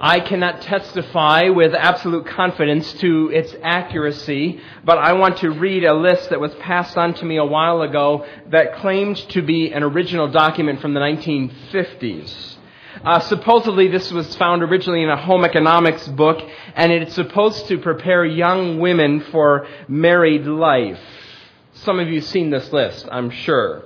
I cannot testify with absolute confidence to its accuracy, but I want to read a list that was passed on to me a while ago that claimed to be an original document from the 1950s. Uh, supposedly, this was found originally in a home economics book, and it's supposed to prepare young women for married life. Some of you have seen this list, I'm sure.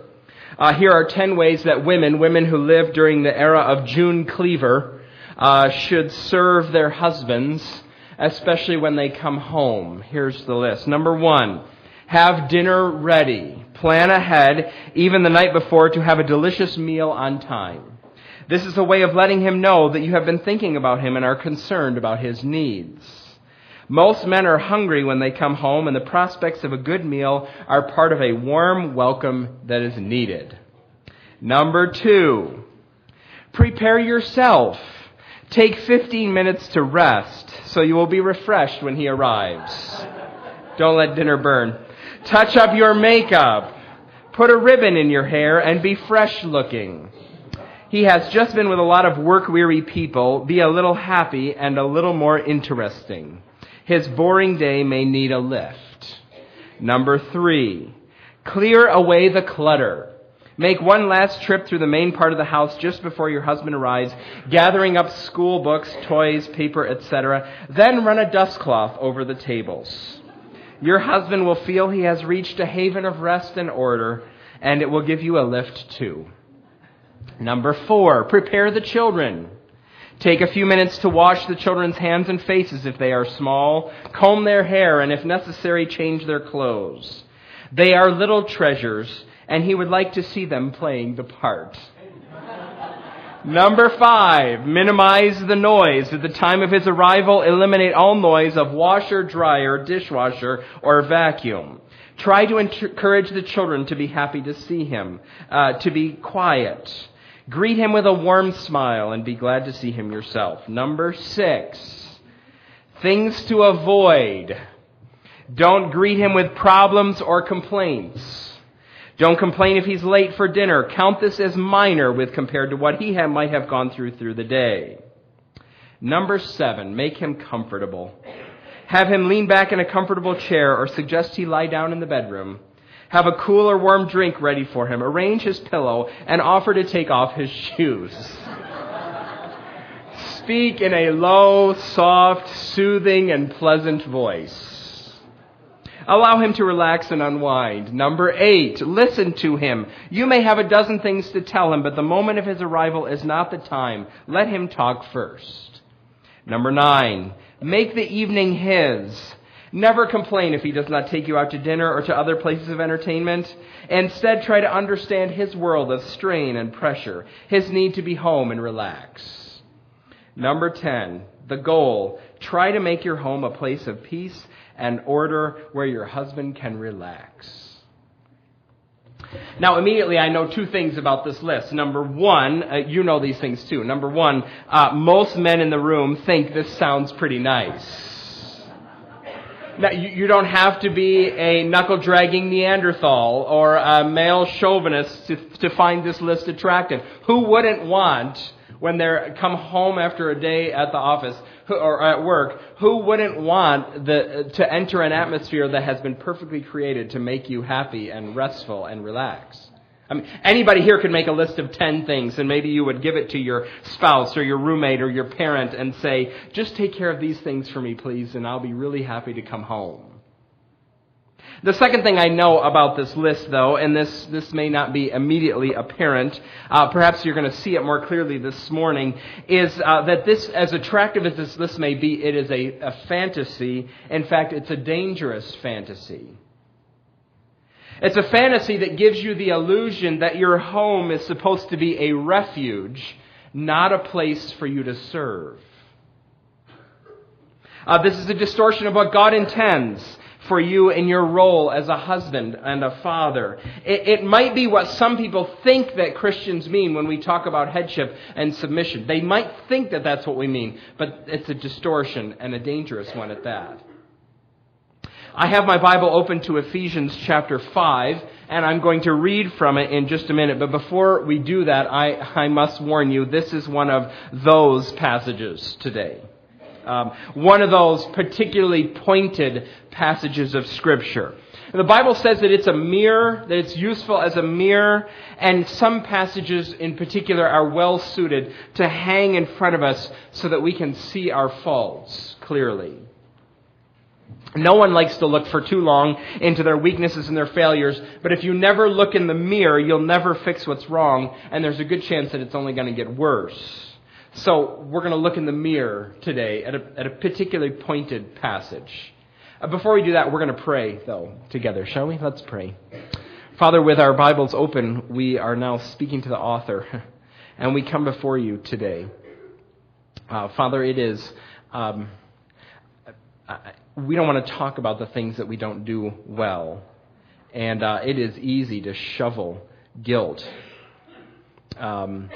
Uh, here are 10 ways that women, women who lived during the era of June Cleaver, uh, should serve their husbands, especially when they come home. Here's the list. Number one, have dinner ready. Plan ahead, even the night before, to have a delicious meal on time. This is a way of letting him know that you have been thinking about him and are concerned about his needs. Most men are hungry when they come home, and the prospects of a good meal are part of a warm welcome that is needed. Number two, prepare yourself. Take 15 minutes to rest so you will be refreshed when he arrives. Don't let dinner burn. Touch up your makeup. Put a ribbon in your hair and be fresh looking. He has just been with a lot of work weary people. Be a little happy and a little more interesting. His boring day may need a lift. Number three, clear away the clutter. Make one last trip through the main part of the house just before your husband arrives, gathering up school books, toys, paper, etc. Then run a dust cloth over the tables. Your husband will feel he has reached a haven of rest and order, and it will give you a lift too. Number four, prepare the children. Take a few minutes to wash the children's hands and faces if they are small, comb their hair, and if necessary, change their clothes. They are little treasures, and he would like to see them playing the part. Number five, minimize the noise. At the time of his arrival, eliminate all noise of washer, dryer, dishwasher, or vacuum. Try to encourage the children to be happy to see him, uh, to be quiet. Greet him with a warm smile and be glad to see him yourself. Number six, things to avoid. Don't greet him with problems or complaints. Don't complain if he's late for dinner. Count this as minor with compared to what he might have gone through through the day. Number seven, make him comfortable. Have him lean back in a comfortable chair or suggest he lie down in the bedroom. Have a cool or warm drink ready for him. Arrange his pillow and offer to take off his shoes. Speak in a low, soft, soothing, and pleasant voice. Allow him to relax and unwind. Number eight, listen to him. You may have a dozen things to tell him, but the moment of his arrival is not the time. Let him talk first. Number nine, make the evening his. Never complain if he does not take you out to dinner or to other places of entertainment. Instead, try to understand his world of strain and pressure, his need to be home and relax. Number 10, the goal. Try to make your home a place of peace and order where your husband can relax. Now, immediately I know two things about this list. Number one, uh, you know these things too. Number one, uh, most men in the room think this sounds pretty nice. Now, you, you don't have to be a knuckle dragging Neanderthal or a male chauvinist to, to find this list attractive. Who wouldn't want when they come home after a day at the office or at work, who wouldn't want the, to enter an atmosphere that has been perfectly created to make you happy and restful and relax? I mean, anybody here could make a list of 10 things and maybe you would give it to your spouse or your roommate or your parent and say, just take care of these things for me, please, and I'll be really happy to come home. The second thing I know about this list, though, and this, this may not be immediately apparent, uh, perhaps you're going to see it more clearly this morning, is uh, that this, as attractive as this list may be, it is a, a fantasy. In fact, it's a dangerous fantasy. It's a fantasy that gives you the illusion that your home is supposed to be a refuge, not a place for you to serve. Uh, this is a distortion of what God intends for you in your role as a husband and a father. It, it, might be what some people think that Christians mean when we talk about headship and submission. They might think that that's what we mean, but it's a distortion and a dangerous one at that. I have my Bible open to Ephesians chapter 5, and I'm going to read from it in just a minute. But before we do that, I, I must warn you, this is one of those passages today. Um, one of those particularly pointed passages of Scripture. The Bible says that it's a mirror, that it's useful as a mirror, and some passages in particular are well suited to hang in front of us so that we can see our faults clearly. No one likes to look for too long into their weaknesses and their failures, but if you never look in the mirror, you'll never fix what's wrong, and there's a good chance that it's only going to get worse. So we're going to look in the mirror today at a, at a particularly pointed passage. Uh, before we do that, we're going to pray, though, together, shall we? Let's pray. Father, with our Bibles open, we are now speaking to the author, and we come before you today. Uh, Father, it is. Um, we don't want to talk about the things that we don't do well. And uh, it is easy to shovel guilt. Um,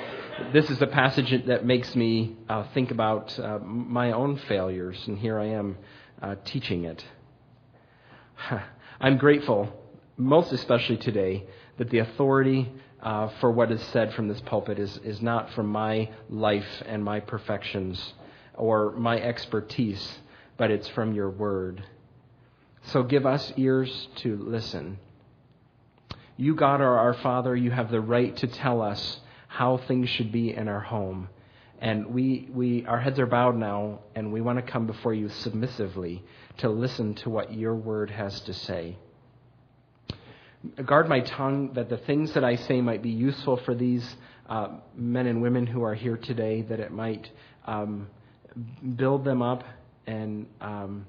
this is a passage that makes me uh, think about uh, my own failures, and here I am uh, teaching it. I'm grateful, most especially today, that the authority uh, for what is said from this pulpit is, is not from my life and my perfections or my expertise but it's from your word. So give us ears to listen. You, God, are our Father. You have the right to tell us how things should be in our home. And we, we, our heads are bowed now, and we want to come before you submissively to listen to what your word has to say. Guard my tongue that the things that I say might be useful for these uh, men and women who are here today, that it might um, build them up and um,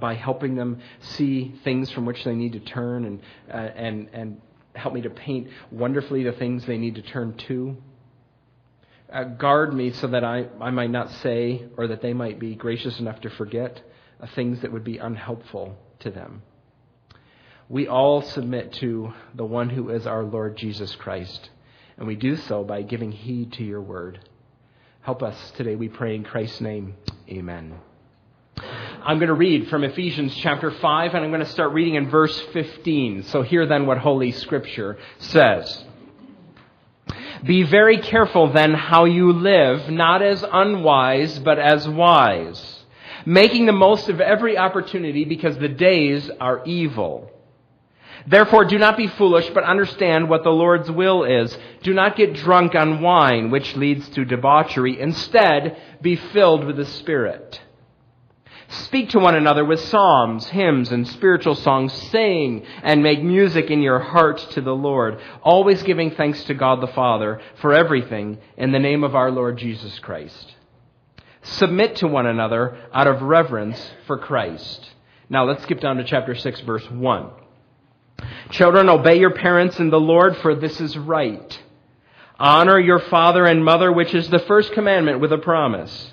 by helping them see things from which they need to turn and uh, and and help me to paint wonderfully the things they need to turn to. Uh, guard me so that I, I might not say or that they might be gracious enough to forget uh, things that would be unhelpful to them. We all submit to the one who is our Lord Jesus Christ, and we do so by giving heed to your word. Help us today, we pray in Christ's name. Amen. I'm going to read from Ephesians chapter 5, and I'm going to start reading in verse 15. So, hear then what Holy Scripture says. Be very careful then how you live, not as unwise, but as wise, making the most of every opportunity because the days are evil. Therefore, do not be foolish, but understand what the Lord's will is. Do not get drunk on wine, which leads to debauchery. Instead, be filled with the Spirit Speak to one another with psalms, hymns, and spiritual songs. Sing and make music in your heart to the Lord, always giving thanks to God the Father for everything in the name of our Lord Jesus Christ. Submit to one another out of reverence for Christ. Now let's skip down to chapter 6, verse 1. Children, obey your parents in the Lord, for this is right. Honor your father and mother, which is the first commandment with a promise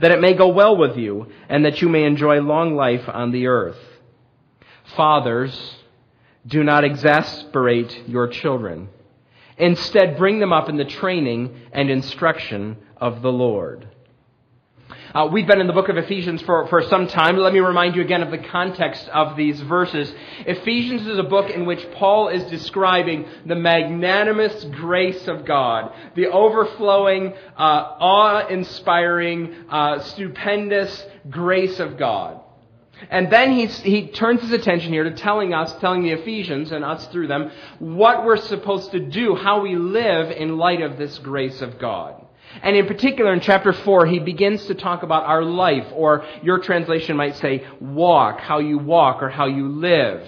that it may go well with you, and that you may enjoy long life on the earth. Fathers, do not exasperate your children. Instead, bring them up in the training and instruction of the Lord. Uh, we've been in the book of Ephesians for, for some time. Let me remind you again of the context of these verses. Ephesians is a book in which Paul is describing the magnanimous grace of God, the overflowing, uh, awe inspiring, uh, stupendous grace of God. And then he turns his attention here to telling us, telling the Ephesians and us through them, what we're supposed to do, how we live in light of this grace of God. And in particular, in chapter 4, he begins to talk about our life, or your translation might say, walk, how you walk, or how you live.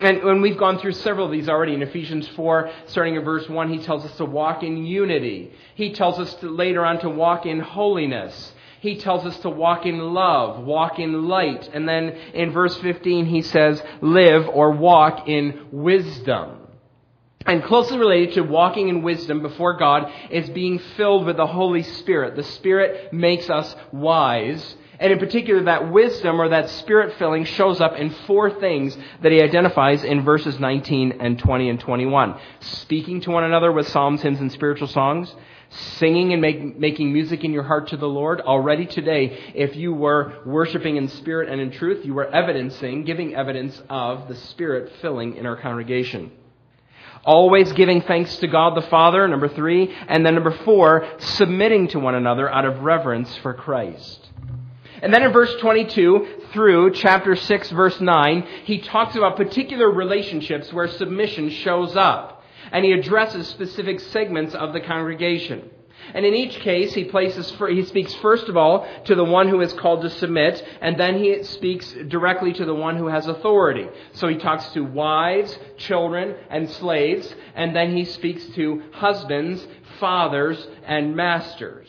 And when we've gone through several of these already in Ephesians 4, starting in verse 1, he tells us to walk in unity. He tells us to, later on to walk in holiness. He tells us to walk in love, walk in light. And then in verse 15, he says, live or walk in wisdom. And closely related to walking in wisdom before God is being filled with the Holy Spirit. The Spirit makes us wise. And in particular, that wisdom or that spirit filling shows up in four things that he identifies in verses 19 and 20 and 21. Speaking to one another with psalms, hymns, and spiritual songs. singing and make, making music in your heart to the Lord, already today, if you were worshiping in spirit and in truth, you were evidencing, giving evidence of the Spirit filling in our congregation. Always giving thanks to God the Father, number three. And then number four, submitting to one another out of reverence for Christ. And then in verse 22 through chapter 6 verse 9, he talks about particular relationships where submission shows up. And he addresses specific segments of the congregation. And in each case, he places, he speaks first of all to the one who is called to submit, and then he speaks directly to the one who has authority. So he talks to wives, children, and slaves, and then he speaks to husbands, fathers, and masters.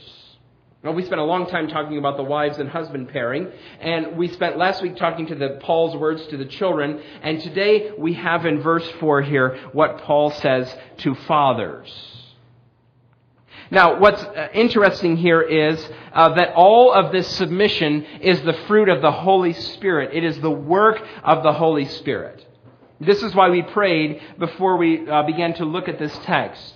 Well, we spent a long time talking about the wives and husband pairing, and we spent last week talking to the Paul's words to the children, and today we have in verse 4 here what Paul says to fathers. Now, what's uh, interesting here is uh, that all of this submission is the fruit of the Holy Spirit. It is the work of the Holy Spirit. This is why we prayed before we uh, began to look at this text.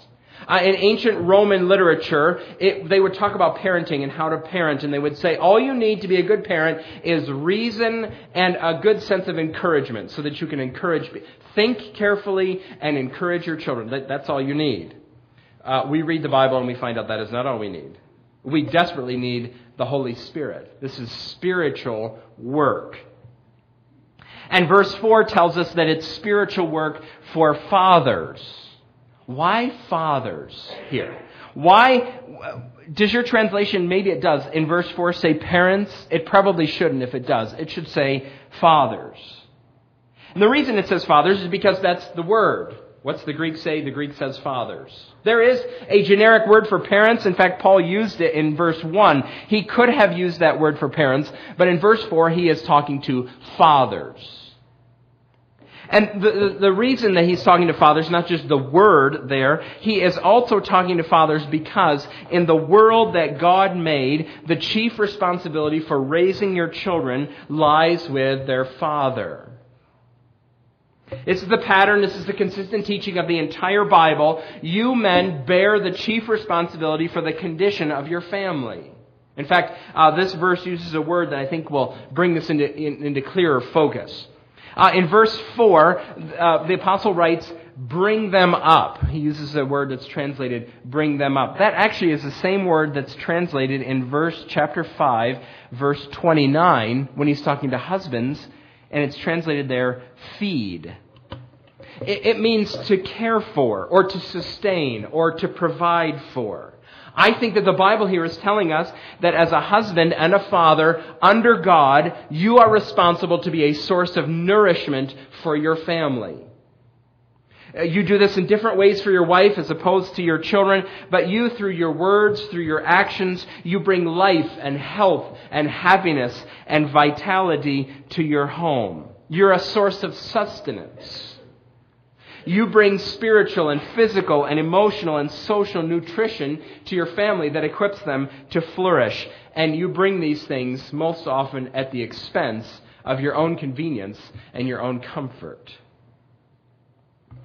Uh, in ancient Roman literature, it, they would talk about parenting and how to parent, and they would say all you need to be a good parent is reason and a good sense of encouragement, so that you can encourage, think carefully, and encourage your children. That, that's all you need. Uh, we read the Bible and we find out that is not all we need. We desperately need the Holy Spirit. This is spiritual work. And verse 4 tells us that it's spiritual work for fathers. Why fathers here? Why does your translation, maybe it does, in verse 4 say parents? It probably shouldn't if it does. It should say fathers. And the reason it says fathers is because that's the word. What's the Greek say? The Greek says fathers. There is a generic word for parents. In fact, Paul used it in verse 1. He could have used that word for parents, but in verse 4 he is talking to fathers. And the, the reason that he's talking to fathers, not just the word there, he is also talking to fathers because in the world that God made, the chief responsibility for raising your children lies with their father. This is the pattern, this is the consistent teaching of the entire Bible. You men bear the chief responsibility for the condition of your family. In fact, uh, this verse uses a word that I think will bring this into, in, into clearer focus. Uh, in verse 4, uh, the apostle writes, bring them up. He uses a word that's translated, bring them up. That actually is the same word that's translated in verse chapter 5, verse 29, when he's talking to husbands, and it's translated there, feed. It, it means to care for, or to sustain, or to provide for. I think that the Bible here is telling us that as a husband and a father under God, you are responsible to be a source of nourishment for your family. Uh, you do this in different ways for your wife as opposed to your children, but you, through your words, through your actions, you bring life and health and happiness and vitality to your home. You're a source of sustenance. You bring spiritual and physical and emotional and social nutrition to your family that equips them to flourish. And you bring these things most often at the expense of your own convenience and your own comfort.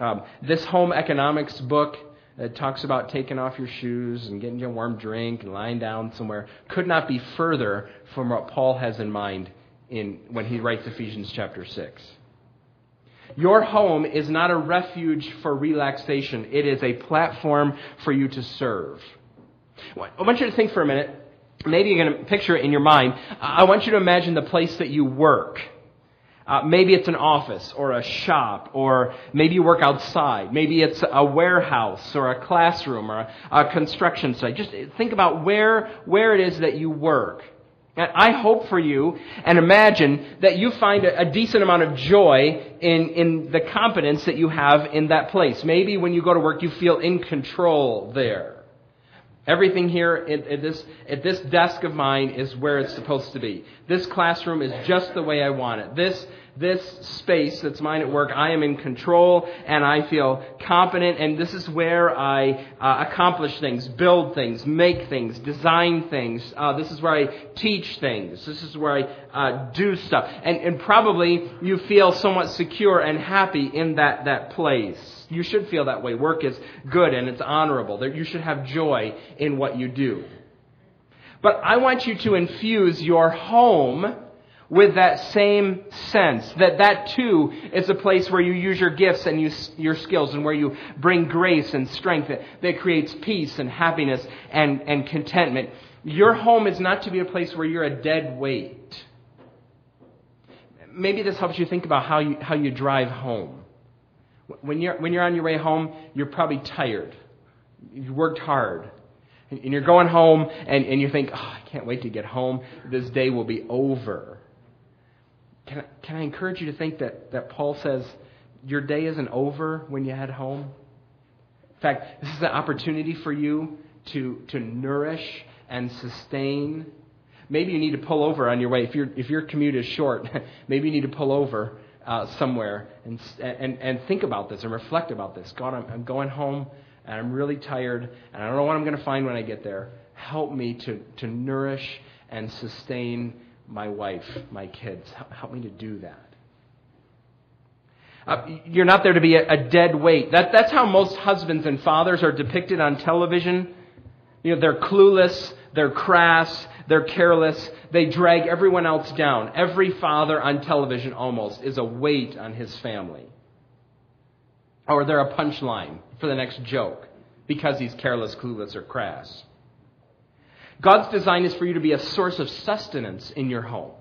Um, this home economics book that talks about taking off your shoes and getting you a warm drink and lying down somewhere could not be further from what Paul has in mind in, when he writes Ephesians chapter 6. Your home is not a refuge for relaxation. It is a platform for you to serve. I want you to think for a minute. Maybe you're going to picture it in your mind. I want you to imagine the place that you work. Uh, maybe it's an office or a shop, or maybe you work outside. Maybe it's a warehouse or a classroom or a, a construction site. Just think about where, where it is that you work. And I hope for you and imagine that you find a, a, decent amount of joy in, in the competence that you have in that place. Maybe when you go to work, you feel in control there. Everything here at, at, this, at this desk of mine is where it's supposed to be. This classroom is just the way I want it. This this space that's mine at work, I am in control and I feel competent and this is where I uh, accomplish things, build things, make things, design things. Uh, this is where I teach things. This is where I, uh, do stuff. And, and probably you feel somewhat secure and happy in that, that place. You should feel that way. Work is good and it's honorable. You should have joy in what you do. But I want you to infuse your home with that same sense that that too is a place where you use your gifts and use your skills and where you bring grace and strength that, that creates peace and happiness and, and contentment. Your home is not to be a place where you're a dead weight. Maybe this helps you think about how you, how you drive home. When you're, when you're on your way home, you're probably tired. You worked hard. And you're going home and, and you think, oh, I can't wait to get home. This day will be over. Can I, can I encourage you to think that, that Paul says your day isn't over when you head home? In fact, this is an opportunity for you to, to nourish and sustain. Maybe you need to pull over on your way. If, your if your commute is short, maybe you need to pull over uh, somewhere and, and, and think about this and reflect about this. God, I'm, I'm going home and I'm really tired and I don't know what I'm going to find when I get there. Help me to, to nourish and sustain my wife, my kids. Help me to do that. Uh, you're not there to be a, a dead weight. That, that's how most husbands and fathers are depicted on television. You know, they're clueless, they're crass, they're careless, they drag everyone else down. Every father on television almost is a weight on his family. Or they're a punchline for the next joke because he's careless, clueless, or crass. God's design is for you to be a source of sustenance in your home.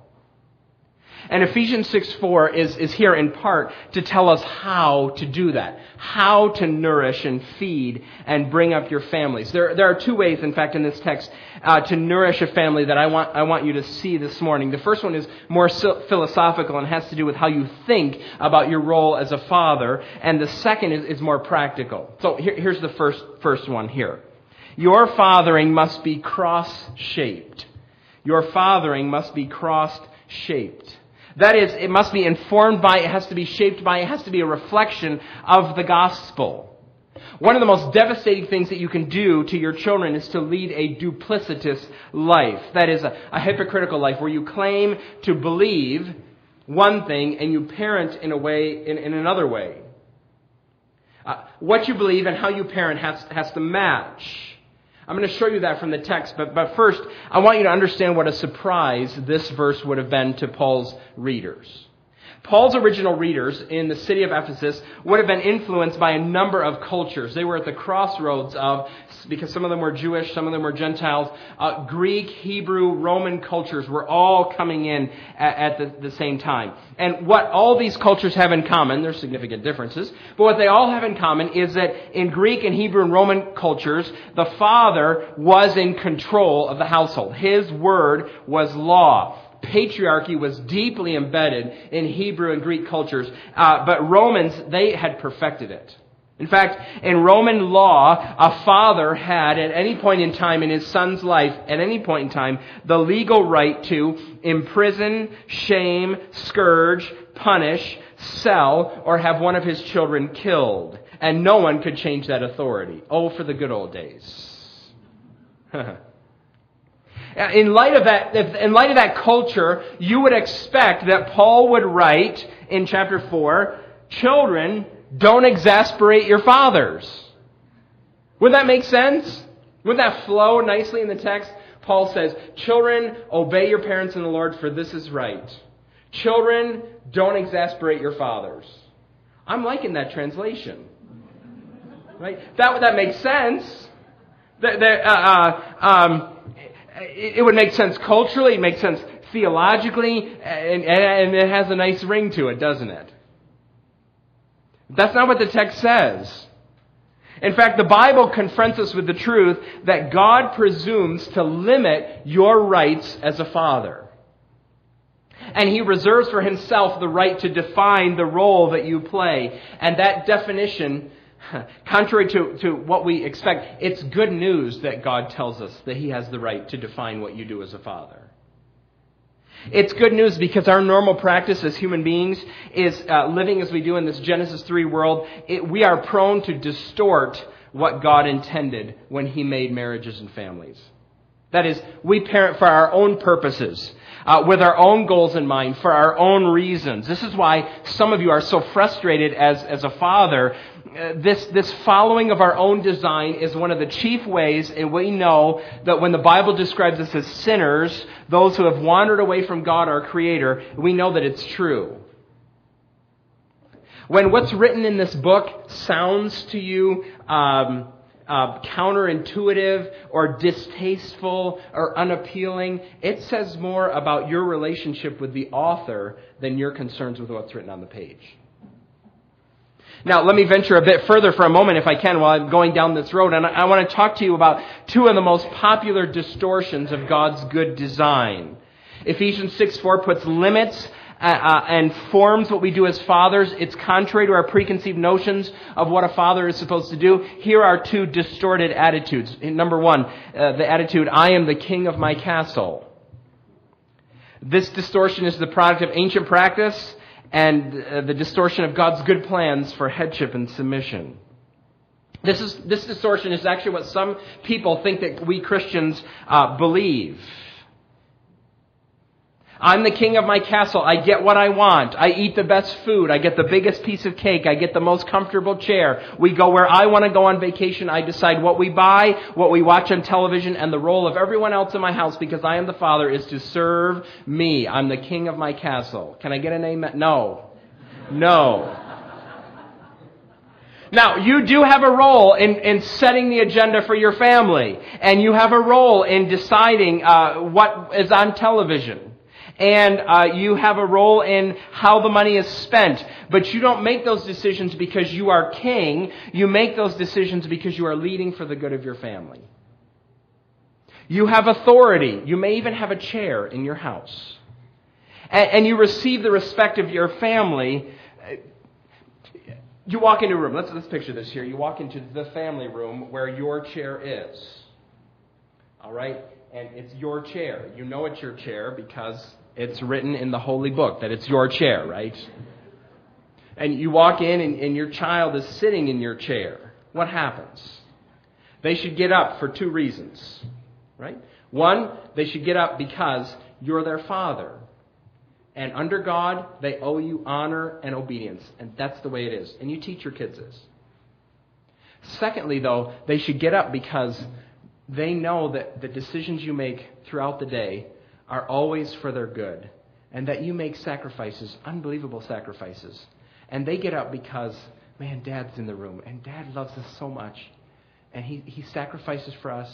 And Ephesians 6 4 is, is here in part to tell us how to do that. How to nourish and feed and bring up your families. There, there are two ways, in fact, in this text uh, to nourish a family that I want, I want you to see this morning. The first one is more philosophical and has to do with how you think about your role as a father. And the second is, is more practical. So here, here's the first, first one here. Your fathering must be cross shaped. Your fathering must be cross shaped. That is, it must be informed by, it has to be shaped by, it has to be a reflection of the gospel. One of the most devastating things that you can do to your children is to lead a duplicitous life. That is, a, a hypocritical life where you claim to believe one thing and you parent in a way, in, in another way. Uh, what you believe and how you parent has, has to match. I'm going to show you that from the text, but, but first, I want you to understand what a surprise this verse would have been to Paul's readers. Paul's original readers in the city of Ephesus would have been influenced by a number of cultures. They were at the crossroads of, because some of them were Jewish, some of them were Gentiles, uh, Greek, Hebrew, Roman cultures were all coming in at, at the, the same time. And what all these cultures have in common, there's significant differences, but what they all have in common is that in Greek and Hebrew and Roman cultures, the father was in control of the household. His word was law patriarchy was deeply embedded in Hebrew and Greek cultures, uh, but Romans, they had perfected it. In fact, in Roman law, a father had at any point in time in his son's life, at any point in time, the legal right to imprison, shame, scourge, punish, sell, or have one of his children killed. And no one could change that authority. Oh, for the good old days. Uh, in light of that, in light of that culture, you would expect that Paul would write in chapter 4, children, don't exasperate your fathers. Would that make sense? Would that flow nicely in the text? Paul says, children, obey your parents in the Lord for this is right. Children, don't exasperate your fathers. I'm liking that translation. Right? That, that makes sense. That, that, uh, uh, um, it would make sense culturally, it makes sense theologically, and, and it has a nice ring to it, doesn't it? That's not what the text says. In fact, the Bible confronts us with the truth that God presumes to limit your rights as a father. And he reserves for himself the right to define the role that you play. And that definition Contrary to, to what we expect, it's good news that God tells us that He has the right to define what you do as a father. It's good news because our normal practice as human beings is uh, living as we do in this Genesis 3 world. It, we are prone to distort what God intended when He made marriages and families. That is, we parent for our own purposes, uh, with our own goals in mind, for our own reasons. This is why some of you are so frustrated as, as a father. Uh, this, this following of our own design is one of the chief ways, and we know that when the Bible describes us as sinners, those who have wandered away from God, our Creator, we know that it's true. When what's written in this book sounds to you, um, uh, counterintuitive or distasteful or unappealing. It says more about your relationship with the author than your concerns with what's written on the page. Now, let me venture a bit further for a moment, if I can, while I'm going down this road. And I, I want to talk to you about two of the most popular distortions of God's good design. Ephesians 6 4 puts limits uh, uh, and forms what we do as fathers. It's contrary to our preconceived notions of what a father is supposed to do. Here are two distorted attitudes. Number one, uh, the attitude, I am the king of my castle. This distortion is the product of ancient practice and uh, the distortion of God's good plans for headship and submission. This, is, this distortion is actually what some people think that we Christians uh, believe. I'm the king of my castle. I get what I want. I eat the best food. I get the biggest piece of cake. I get the most comfortable chair. We go where I want to go on vacation. I decide what we buy, what we watch on television, and the role of everyone else in my house because I am the father is to serve me. I'm the king of my castle. Can I get an amen? No. No. Now, you do have a role in, in setting the agenda for your family, and you have a role in deciding uh, what is on television and uh, you have a role in how the money is spent. But you don't make those decisions because you are king. You make those decisions because you are leading for the good of your family. You have authority. You may even have a chair in your house. And, and you receive the respect of your family. You walk into a room. Let's, let's picture this here. You walk into the family room where your chair is. All right? And it's your chair. You know it's your chair because it's written in the holy book that it's your chair, right? And you walk in and, and your child is sitting in your chair. What happens? They should get up for two reasons, right? One, they should get up because you're their father. And under God, they owe you honor and obedience. And that's the way it is. And you teach your kids this. Secondly, though, they should get up because they know that the decisions you make throughout the day are always for their good, and that you make sacrifices, unbelievable sacrifices. And they get up because, man, dad's in the room, and dad loves us so much, and he, he sacrifices for us.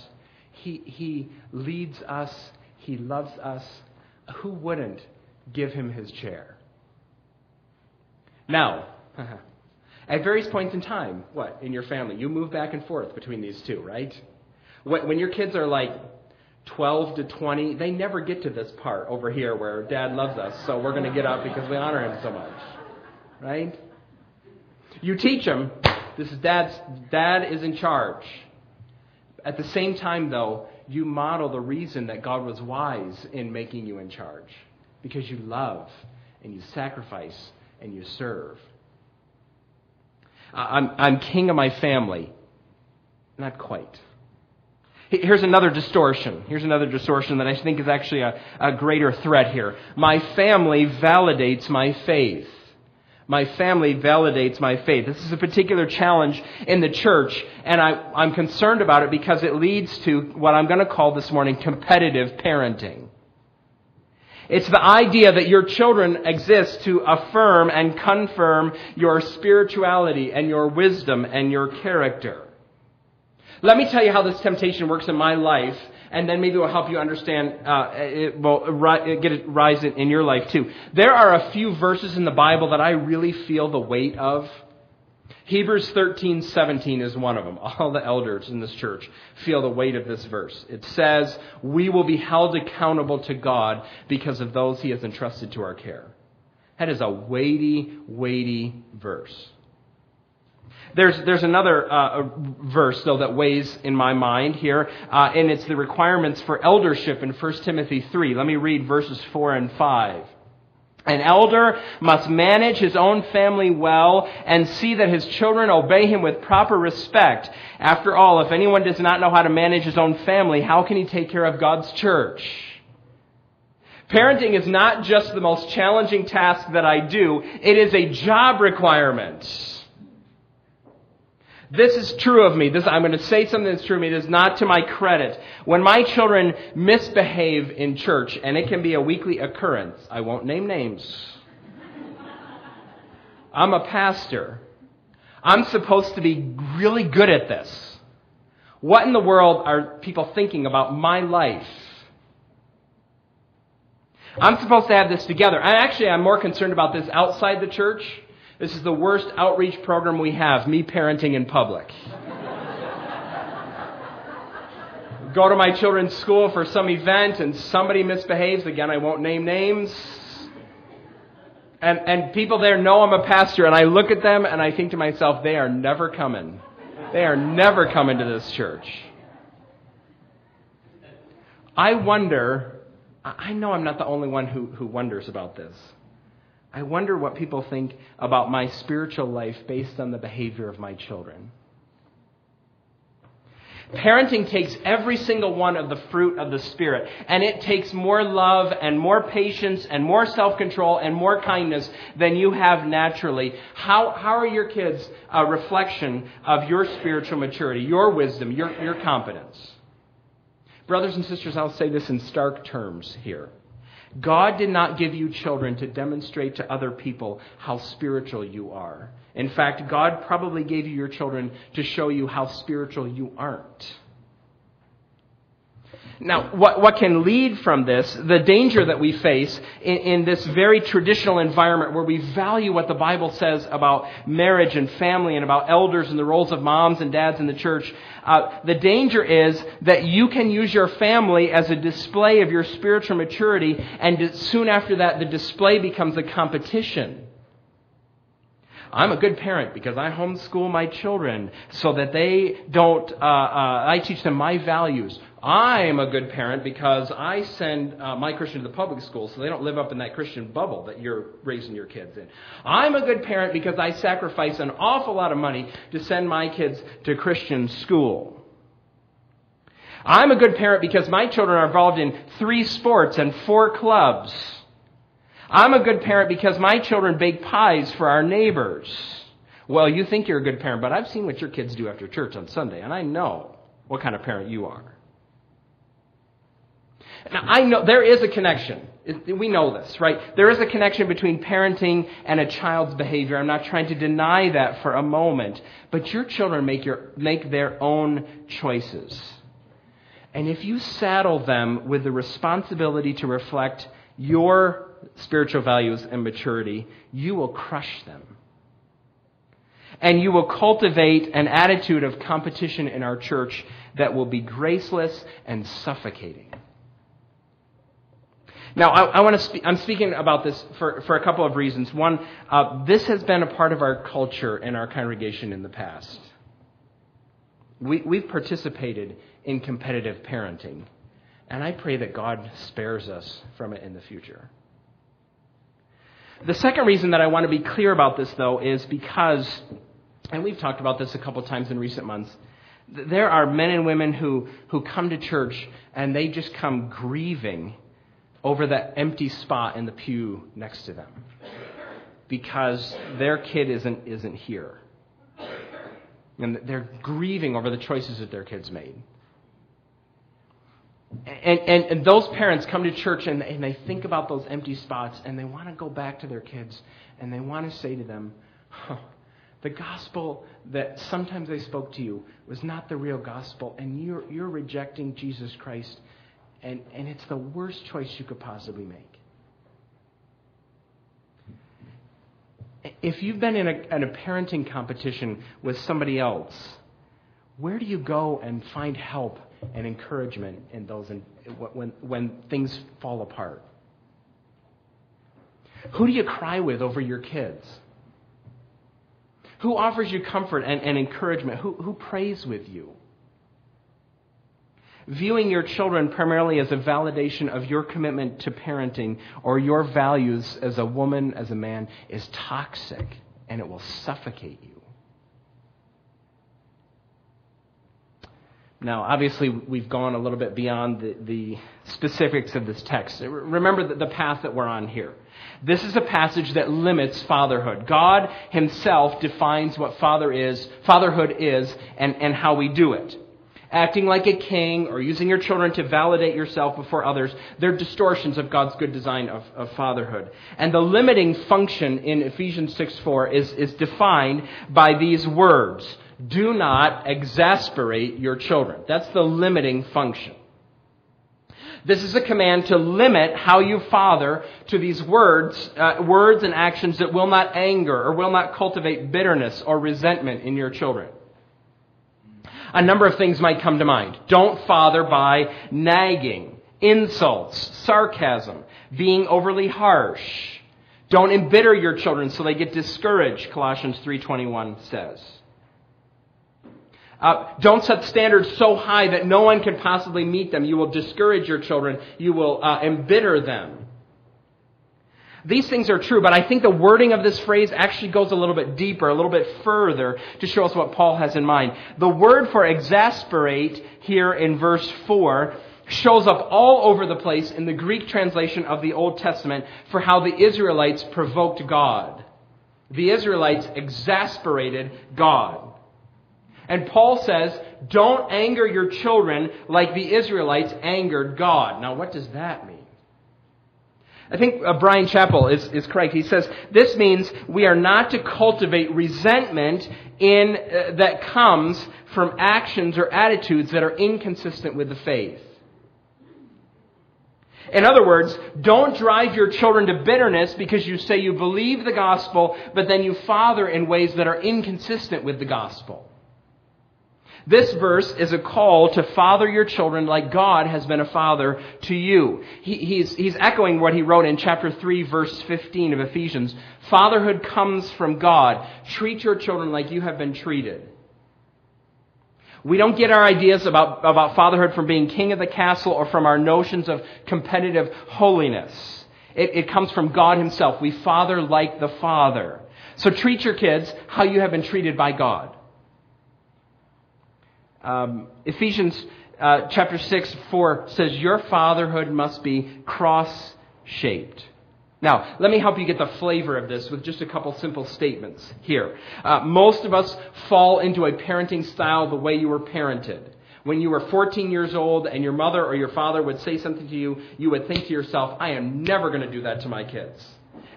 He, he leads us, he loves us. Who wouldn't give him his chair? Now, at various points in time, what, in your family, you move back and forth between these two, right? When your kids are like 12 to 20, they never get to this part over here where dad loves us, so we're going to get up because we honor him so much. Right? You teach them, this is dad's, dad is in charge. At the same time, though, you model the reason that God was wise in making you in charge. Because you love and you sacrifice and you serve. I'm, I'm king of my family. Not quite. Here's another distortion. Here's another distortion that I think is actually a, a greater threat here. My family validates my faith. My family validates my faith. This is a particular challenge in the church, and I, am concerned about it because it leads to what I'm going to call this morning competitive parenting. It's the idea that your children exist to affirm and confirm your spirituality and your wisdom and your character. Let me tell you how this temptation works in my life, and then maybe it will help you understand, uh, it will get it rise in, in your life too. There are a few verses in the Bible that I really feel the weight of. Hebrews 13, 17 is one of them. All the elders in this church feel the weight of this verse. It says, We will be held accountable to God because of those he has entrusted to our care. That is a weighty, weighty verse. There's, there's another uh, verse, though, that weighs in my mind here, uh, and it's the requirements for eldership in 1 Timothy 3. Let me read verses 4 and 5. An elder must manage his own family well and see that his children obey him with proper respect. After all, if anyone does not know how to manage his own family, how can he take care of God's church? Parenting is not just the most challenging task that I do, it is a job requirement. This is true of me. This, I'm going to say something that's true of me. This is not to my credit. When my children misbehave in church, and it can be a weekly occurrence, I won't name names. I'm a pastor. I'm supposed to be really good at this. What in the world are people thinking about my life? I'm supposed to have this together. I actually I'm more concerned about this outside the church this is the worst outreach program we have, me parenting in public. Go to my children's school for some event and somebody misbehaves. Again, I won't name names. And, and people there know I'm a pastor, and I look at them and I think to myself, they are never coming. They are never coming to this church. I wonder, I know I'm not the only one who, who wonders about this. I wonder what people think about my spiritual life based on the behavior of my children. Parenting takes every single one of the fruit of the Spirit, and it takes more love and more patience and more self control and more kindness than you have naturally. How, how are your kids a reflection of your spiritual maturity, your wisdom, your, your competence? Brothers and sisters, I'll say this in stark terms here. God did not give you children to demonstrate to other people how spiritual you are. In fact, God probably gave you your children to show you how spiritual you aren't. Now, what, what can lead from this, the danger that we face in, in, this very traditional environment where we value what the Bible says about marriage and family and about elders and the roles of moms and dads in the church, uh, the danger is that you can use your family as a display of your spiritual maturity, and soon after that, the display becomes a competition. I'm a good parent because I homeschool my children so that they don't, uh, uh, I teach them my values. I'm a good parent because I send uh, my Christian to the public school so they don't live up in that Christian bubble that you're raising your kids in. I'm a good parent because I sacrifice an awful lot of money to send my kids to Christian school. I'm a good parent because my children are involved in three sports and four clubs. I'm a good parent because my children bake pies for our neighbors. Well, you think you're a good parent, but I've seen what your kids do after church on Sunday, and I know what kind of parent you are. Now, I know there is a connection. We know this, right? There is a connection between parenting and a child's behavior. I'm not trying to deny that for a moment. But your children make, your, make their own choices. And if you saddle them with the responsibility to reflect your spiritual values and maturity, you will crush them. And you will cultivate an attitude of competition in our church that will be graceless and suffocating. Now, I, I want to speak, I'm speaking about this for, for a couple of reasons. One, uh, this has been a part of our culture in our congregation in the past. We, we've participated in competitive parenting, and I pray that God spares us from it in the future. The second reason that I want to be clear about this, though, is because, and we've talked about this a couple times in recent months, there are men and women who, who come to church and they just come grieving over that empty spot in the pew next to them because their kid isn't, isn't here. And they're grieving over the choices that their kids made. And, and, and those parents come to church and, and they think about those empty spots and they want to go back to their kids and they want to say to them, the gospel that sometimes they spoke to you was not the real gospel, and you're, you're rejecting Jesus Christ and, and it's the worst choice you could possibly make. If you've been in a, in a parenting competition with somebody else, where do you go and find help and encouragement in those in, when, when things fall apart? Who do you cry with over your kids? Who offers you comfort and, and encouragement? Who, who prays with you? Viewing your children primarily as a validation of your commitment to parenting or your values as a woman, as a man, is toxic and it will suffocate you. Now, obviously, we've gone a little bit beyond the, the specifics of this text. Remember the, the path that we're on here. This is a passage that limits fatherhood. God Himself defines what father is, fatherhood is, and, and how we do it. Acting like a king or using your children to validate yourself before others, they're distortions of God's good design of, of fatherhood. And the limiting function in Ephesians 6 4 is, is defined by these words do not exasperate your children. That's the limiting function. This is a command to limit how you father to these words, uh, words and actions that will not anger or will not cultivate bitterness or resentment in your children. A number of things might come to mind. Don't father by nagging, insults, sarcasm, being overly harsh. Don't embitter your children so they get discouraged, Colossians 3:21 says. Uh, don't set standards so high that no one can possibly meet them. You will discourage your children. You will uh, embitter them. These things are true, but I think the wording of this phrase actually goes a little bit deeper, a little bit further to show us what Paul has in mind. The word for exasperate here in verse 4 shows up all over the place in the Greek translation of the Old Testament for how the Israelites provoked God. The Israelites exasperated God. And Paul says, don't anger your children like the Israelites angered God. Now, what does that mean? I think uh, Bryan Chapell is, is correct. He says, this means we are not to cultivate resentment in, uh, that comes from actions or attitudes that are inconsistent with the faith. In other words, don't drive your children to bitterness because you say you believe the gospel, but then you father in ways that are inconsistent with the gospel. This verse is a call to father your children like God has been a father to you. He, he's, he's echoing what he wrote in chapter 3, verse 15 of Ephesians. Fatherhood comes from God. Treat your children like you have been treated. We don't get our ideas about, about fatherhood from being king of the castle or from our notions of competitive holiness. It, it comes from God Himself. We father like the Father. So treat your kids how you have been treated by God. Um, Ephesians uh, chapter 6, 4 says, Your fatherhood must be cross shaped. Now, let me help you get the flavor of this with just a couple simple statements here. Uh, most of us fall into a parenting style the way you were parented. When you were 14 years old and your mother or your father would say something to you, you would think to yourself, I am never going to do that to my kids.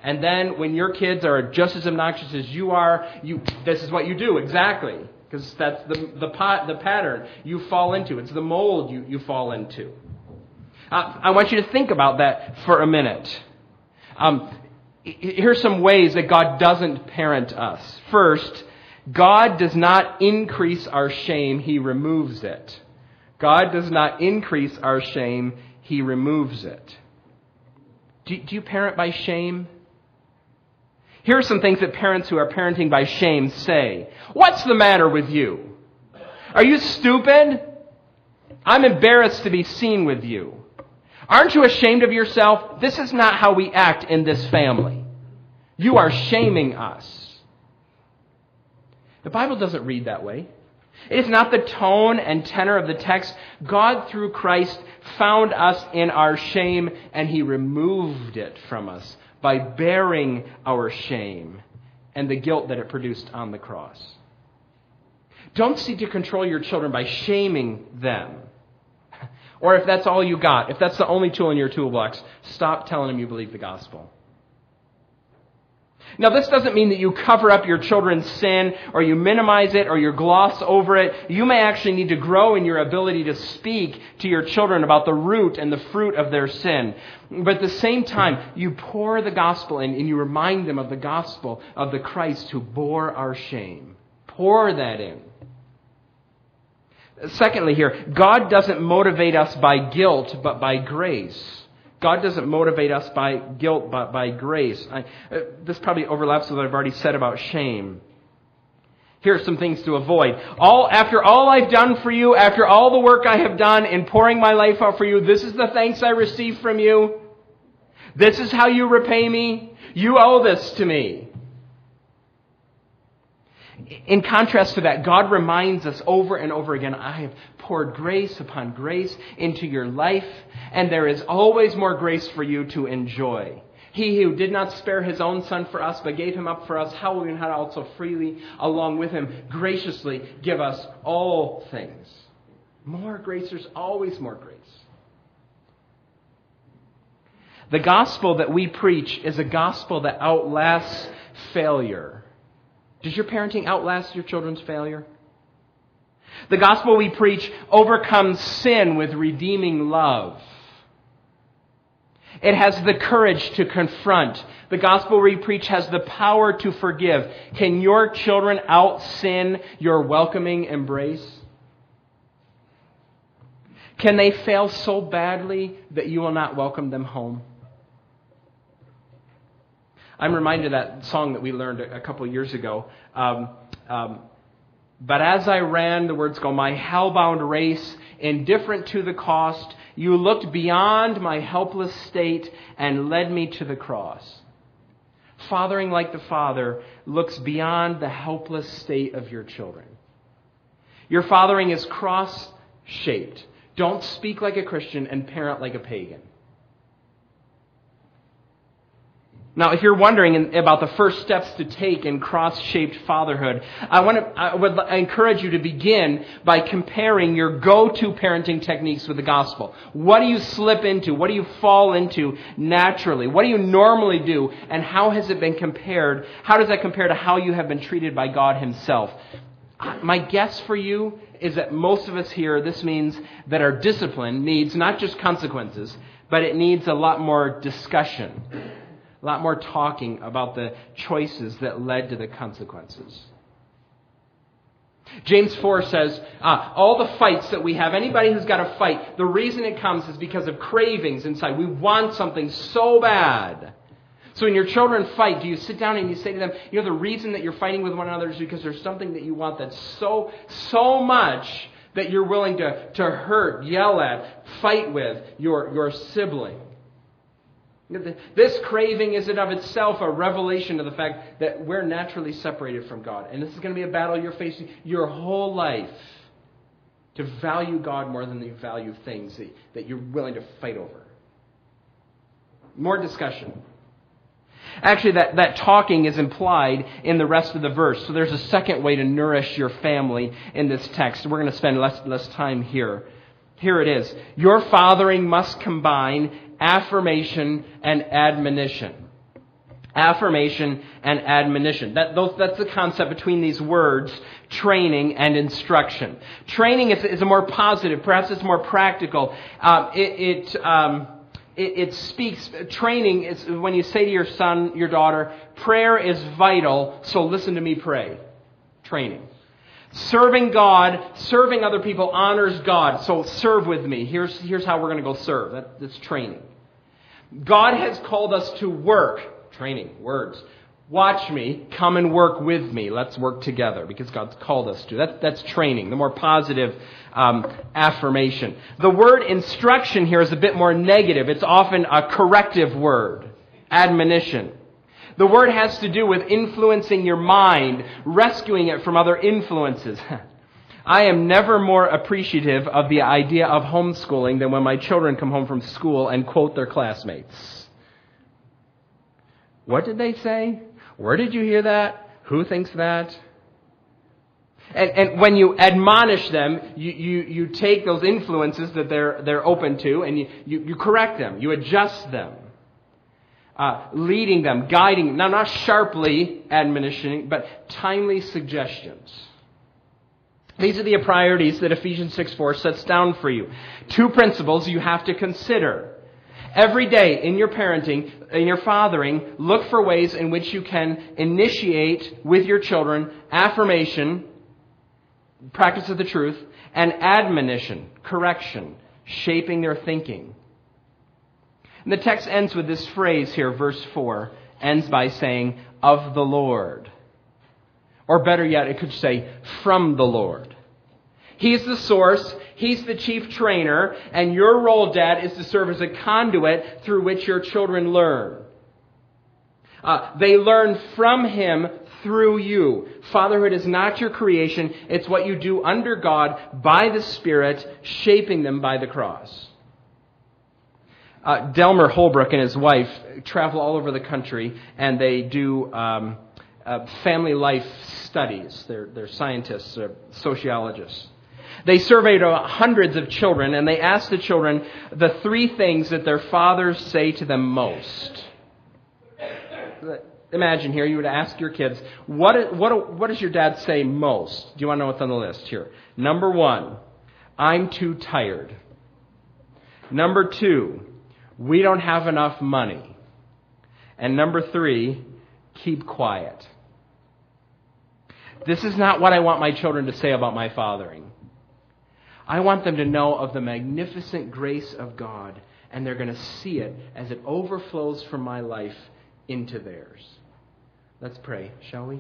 And then when your kids are just as obnoxious as you are, you, this is what you do exactly because that's the, the, pot, the pattern you fall into. It's the mold you, you fall into. Uh, I want you to think about that for a minute. Um, here's some ways that God doesn't parent us. First, God does not increase our shame, He removes it. God does not increase our shame, He removes it. Do, do you parent by shame? Here are some things that parents who are parenting by shame say. What's the matter with you? Are you stupid? I'm embarrassed to be seen with you. Aren't you ashamed of yourself? This is not how we act in this family. You are shaming us. The Bible doesn't read that way. It is not the tone and tenor of the text. God, through Christ, found us in our shame and He removed it from us by bearing our shame and the guilt that it produced on the cross. Don't seek to control your children by shaming them. Or if that's all you got, if that's the only tool in your toolbox, stop telling them you believe the gospel. Now, this doesn't mean that you cover up your children's sin or you minimize it or you gloss over it. You may actually need to grow in your ability to speak to your children about the root and the fruit of their sin. But at the same time, you pour the gospel in and you remind them of the gospel of the Christ who bore our shame. Pour that in. Secondly, here, God doesn't motivate us by guilt, but by grace. God doesn't motivate us by guilt, but by grace. I, uh, this probably overlaps with what I've already said about shame. Here are some things to avoid. All, after all I've done for you, after all the work I have done in pouring my life out for you, this is the thanks I receive from you. This is how you repay me. You owe this to me. In contrast to that, God reminds us over and over again, I have poured grace upon grace into your life, and there is always more grace for you to enjoy. He who did not spare his own son for us, but gave him up for us, how will he not also freely, along with him, graciously give us all things? More grace, there's always more grace. The gospel that we preach is a gospel that outlasts failure. Does your parenting outlast your children's failure? The gospel we preach overcomes sin with redeeming love. It has the courage to confront. The gospel we preach has the power to forgive. Can your children out sin your welcoming embrace? Can they fail so badly that you will not welcome them home? I'm reminded of that song that we learned a, couple years ago. Um, um, but as I ran, the words go, my hellbound race, indifferent to the cost, you looked beyond my helpless state and led me to the cross. Fathering like the Father looks beyond the helpless state of your children. Your fathering is cross shaped. Don't speak like a Christian and parent like a pagan. Now, if you're wondering about the first steps to take in cross-shaped fatherhood, I want to, I would encourage you to begin by comparing your go-to parenting techniques with the gospel. What do you slip into? What do you fall into naturally? What do you normally do? And how has it been compared? How does that compare to how you have been treated by God Himself? My guess for you is that most of us here, this means that our discipline needs not just consequences, but it needs a lot more discussion a lot more talking about the choices that led to the consequences. James 4 says, uh, all the fights that we have, anybody who's got a fight, the reason it comes is because of cravings inside. We want something so bad. So when your children fight, do you sit down and you say to them, you know, the reason that you're fighting with one another is because there's something that you want that's so, so much that you're willing to, to hurt, yell at, fight with your, your sibling. This craving is in of itself a revelation of the fact that we're naturally separated from God. And this is going to be a battle you're facing your whole life to value God more than you value things that, you're willing to fight over. More discussion. Actually, that, that talking is implied in the rest of the verse. So there's a second way to nourish your family in this text. We're going to spend less, less time here. Here it is. Your fathering must combine affirmation and admonition. Affirmation and admonition. That, that's the concept between these words, training and instruction. Training is, is a more positive, perhaps it's more practical. Um, it, it, um, it, it speaks, training is when you say to your son, your daughter, prayer is vital, so listen to me pray. Training. Serving God, serving other people honors God. So serve with me. Here's, here's how we're going to go serve. That, that's training. God has called us to work. Training, words. Watch me, come and work with me. Let's work together because God's called us to. That, that's training, the more positive um, affirmation. The word instruction here is a bit more negative. It's often a corrective word, admonition. The word has to do with influencing your mind, rescuing it from other influences. I am never more appreciative of the idea of homeschooling than when my children come home from school and quote their classmates. What did they say? Where did you hear that? Who thinks that? And, and when you admonish them, you, you, you take those influences that they're, they're open to and you, you, you correct them, you adjust them. Uh, leading them, guiding, now not sharply admonishing, but timely suggestions. These are the priorities that Ephesians 6 4 sets down for you. Two principles you have to consider. Every day in your parenting, in your fathering, look for ways in which you can initiate with your children affirmation, practice of the truth, and admonition, correction, shaping their thinking. And the text ends with this phrase here, verse 4, ends by saying, of the Lord. Or better yet, it could say, from the Lord. He's the source, He's the chief trainer, and your role, Dad, is to serve as a conduit through which your children learn. Uh, they learn from Him through you. Fatherhood is not your creation, it's what you do under God by the Spirit, shaping them by the cross. Uh, Delmer Holbrook and his wife travel all over the country and they do um, uh, family life studies. They're, they're scientists, or sociologists. They surveyed uh, hundreds of children and they asked the children the three things that their fathers say to them most imagine here, you would ask your kids, what, what, what does your dad say most? Do you want to know what's on the list here? Number one, I'm too tired. Number two, we don't have enough money. And number three, keep quiet. This is not what I want my children to say about my fathering. I want them to know of the magnificent grace of God, and they're going to see it as it overflows from my life into theirs. Let's pray, shall we?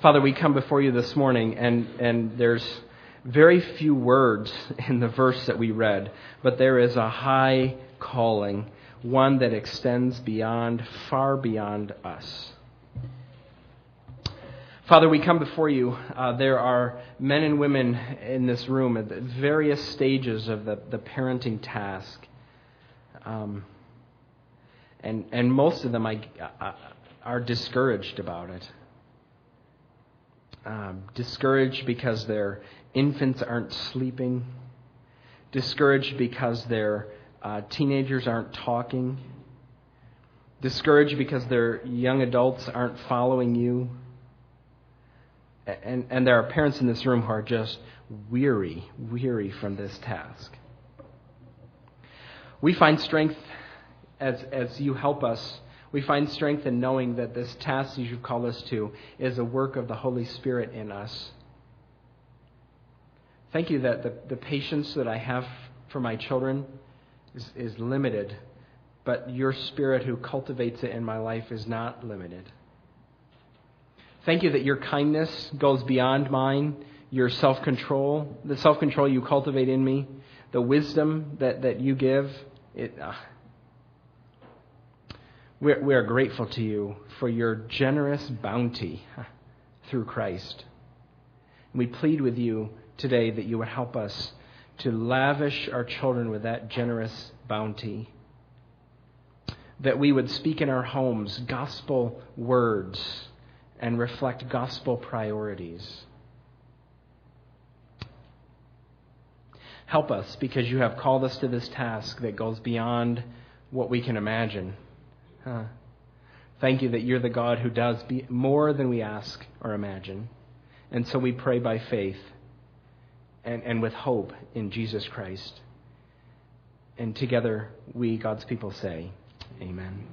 Father, we come before you this morning, and, and there's very few words in the verse that we read, but there is a high calling, one that extends beyond, far beyond us. Father, we come before you. Uh, there are men and women in this room at various stages of the, the parenting task. Um, and, and most of them I, I, are discouraged about it. Um, discouraged because their infants aren't sleeping. Discouraged because their uh, teenagers aren't talking. Discouraged because their young adults aren't following you. And, and there are parents in this room who are just weary, weary from this task. We find strength as, as you help us. We find strength in knowing that this task that you've called us to is a work of the Holy Spirit in us. Thank you that the, the patience that I have for my children is, is limited, but your Spirit who cultivates it in my life is not limited. Thank you that your kindness goes beyond mine, your self control, the self control you cultivate in me, the wisdom that, that you give. It, uh, we're, we are grateful to you for your generous bounty through Christ. We plead with you today that you would help us to lavish our children with that generous bounty. That we would speak in our homes gospel words and reflect gospel priorities. Help us because you have called us to this task that goes beyond what we can imagine. Huh. Thank you that you're the God who does more than we ask or imagine. And so we pray by faith and, and with hope in Jesus Christ. And together we, God's people, say, Amen.